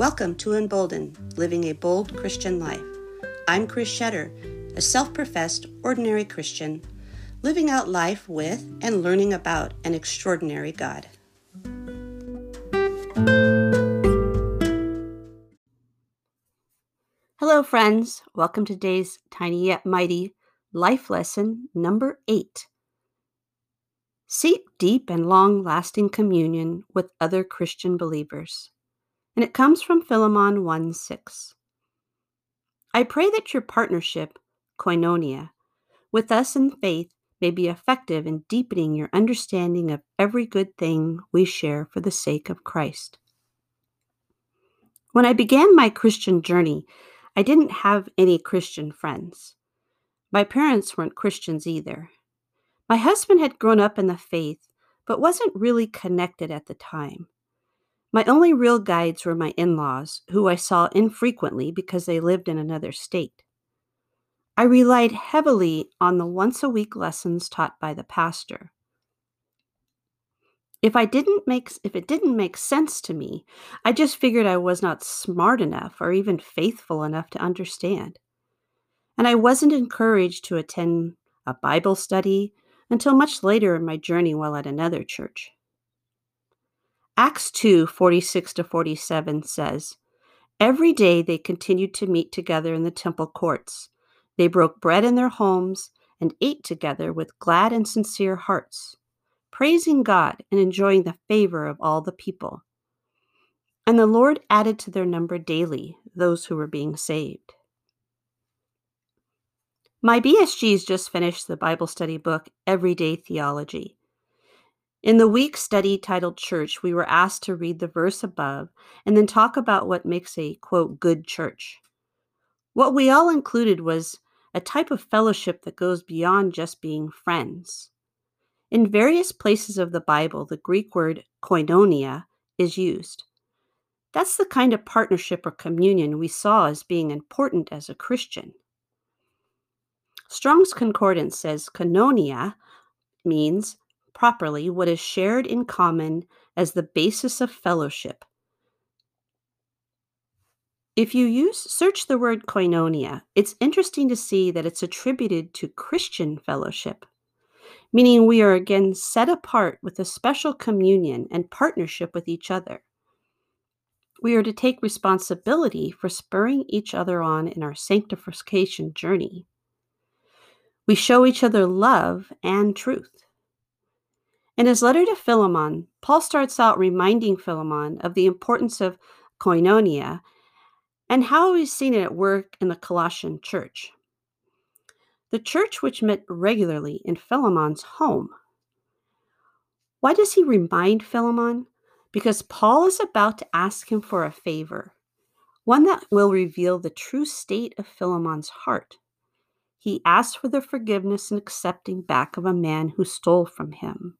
Welcome to Embolden, Living a Bold Christian Life. I'm Chris Shetter, a self professed ordinary Christian, living out life with and learning about an extraordinary God. Hello, friends. Welcome to today's tiny yet mighty life lesson number eight. Seek deep and long lasting communion with other Christian believers and it comes from Philemon 1 6. I pray that your partnership, koinonia, with us in faith may be effective in deepening your understanding of every good thing we share for the sake of Christ. When I began my Christian journey, I didn't have any Christian friends. My parents weren't Christians either. My husband had grown up in the faith, but wasn't really connected at the time. My only real guides were my in laws, who I saw infrequently because they lived in another state. I relied heavily on the once a week lessons taught by the pastor. If I didn't make if it didn't make sense to me, I just figured I was not smart enough or even faithful enough to understand. And I wasn't encouraged to attend a Bible study until much later in my journey while at another church. Acts 2 46 to 47 says, Every day they continued to meet together in the temple courts. They broke bread in their homes and ate together with glad and sincere hearts, praising God and enjoying the favor of all the people. And the Lord added to their number daily those who were being saved. My BSGs just finished the Bible study book Everyday Theology. In the week study titled Church, we were asked to read the verse above and then talk about what makes a quote good church. What we all included was a type of fellowship that goes beyond just being friends. In various places of the Bible, the Greek word koinonia is used. That's the kind of partnership or communion we saw as being important as a Christian. Strong's Concordance says koinonia means properly what is shared in common as the basis of fellowship. If you use search the word koinonia, it's interesting to see that it's attributed to Christian fellowship, meaning we are again set apart with a special communion and partnership with each other. We are to take responsibility for spurring each other on in our sanctification journey. We show each other love and truth. In his letter to Philemon, Paul starts out reminding Philemon of the importance of koinonia and how he's seen it at work in the Colossian church. The church which met regularly in Philemon's home. Why does he remind Philemon? Because Paul is about to ask him for a favor, one that will reveal the true state of Philemon's heart. He asks for the forgiveness and accepting back of a man who stole from him.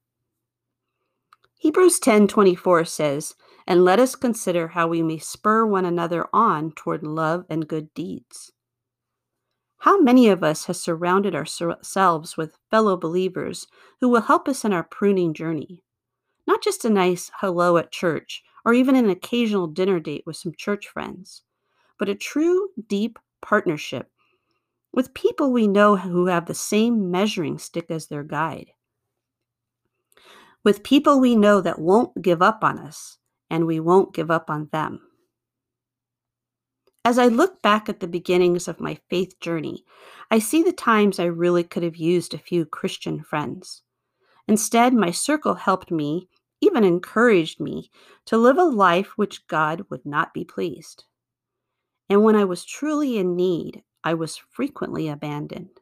Hebrews 10:24 says, "And let us consider how we may spur one another on toward love and good deeds." How many of us have surrounded ourselves with fellow believers who will help us in our pruning journey? Not just a nice hello at church or even an occasional dinner date with some church friends, but a true, deep partnership with people we know who have the same measuring stick as their guide with people we know that won't give up on us, and we won't give up on them. As I look back at the beginnings of my faith journey, I see the times I really could have used a few Christian friends. Instead, my circle helped me, even encouraged me, to live a life which God would not be pleased. And when I was truly in need, I was frequently abandoned.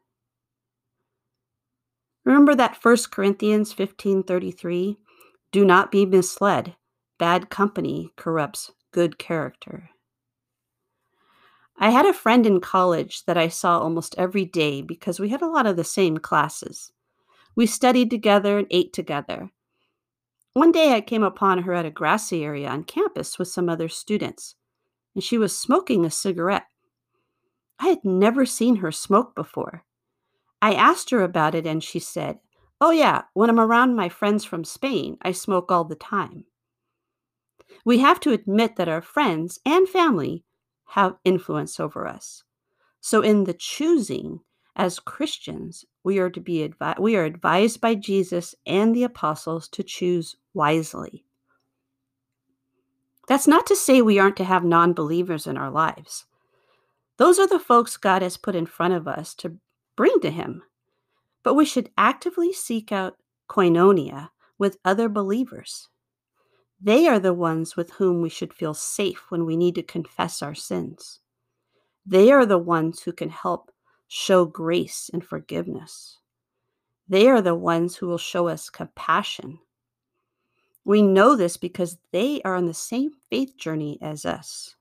Remember that 1 Corinthians 15:33, do not be misled. Bad company corrupts good character. I had a friend in college that I saw almost every day because we had a lot of the same classes. We studied together and ate together. One day I came upon her at a grassy area on campus with some other students, and she was smoking a cigarette. I had never seen her smoke before. I asked her about it, and she said, Oh, yeah, when I'm around my friends from Spain, I smoke all the time. We have to admit that our friends and family have influence over us. So, in the choosing, as Christians, we are to be advi- we are advised by Jesus and the apostles to choose wisely. That's not to say we aren't to have non-believers in our lives. Those are the folks God has put in front of us to bring to him. But we should actively seek out koinonia with other believers. They are the ones with whom we should feel safe when we need to confess our sins. They are the ones who can help show grace and forgiveness. They are the ones who will show us compassion. We know this because they are on the same faith journey as us.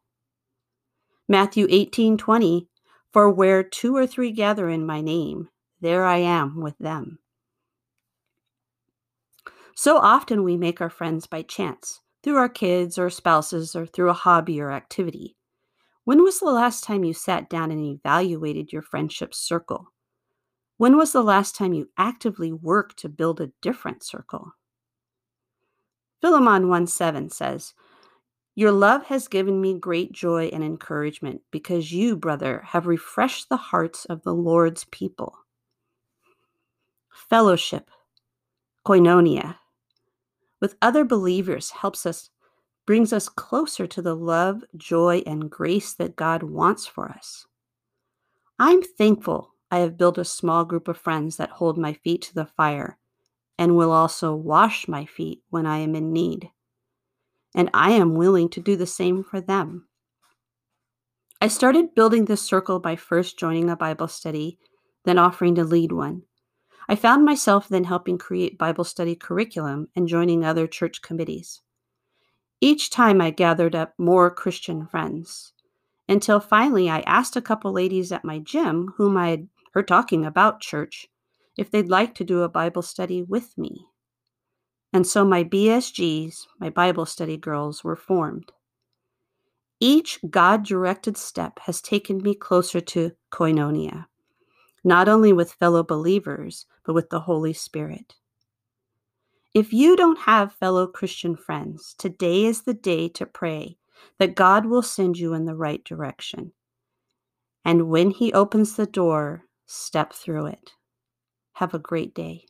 Matthew 18 20, for where two or three gather in my name, there I am with them. So often we make our friends by chance, through our kids or spouses or through a hobby or activity. When was the last time you sat down and evaluated your friendship circle? When was the last time you actively worked to build a different circle? Philemon 1 7 says, Your love has given me great joy and encouragement because you, brother, have refreshed the hearts of the Lord's people. Fellowship, koinonia, with other believers helps us brings us closer to the love, joy, and grace that God wants for us. I'm thankful I have built a small group of friends that hold my feet to the fire and will also wash my feet when I am in need. And I am willing to do the same for them. I started building this circle by first joining a Bible study, then offering to lead one. I found myself then helping create Bible study curriculum and joining other church committees. Each time I gathered up more Christian friends until finally I asked a couple ladies at my gym, whom I had heard talking about church, if they'd like to do a Bible study with me. And so my BSGs, my Bible study girls, were formed. Each God directed step has taken me closer to koinonia, not only with fellow believers, but with the Holy Spirit. If you don't have fellow Christian friends, today is the day to pray that God will send you in the right direction. And when He opens the door, step through it. Have a great day.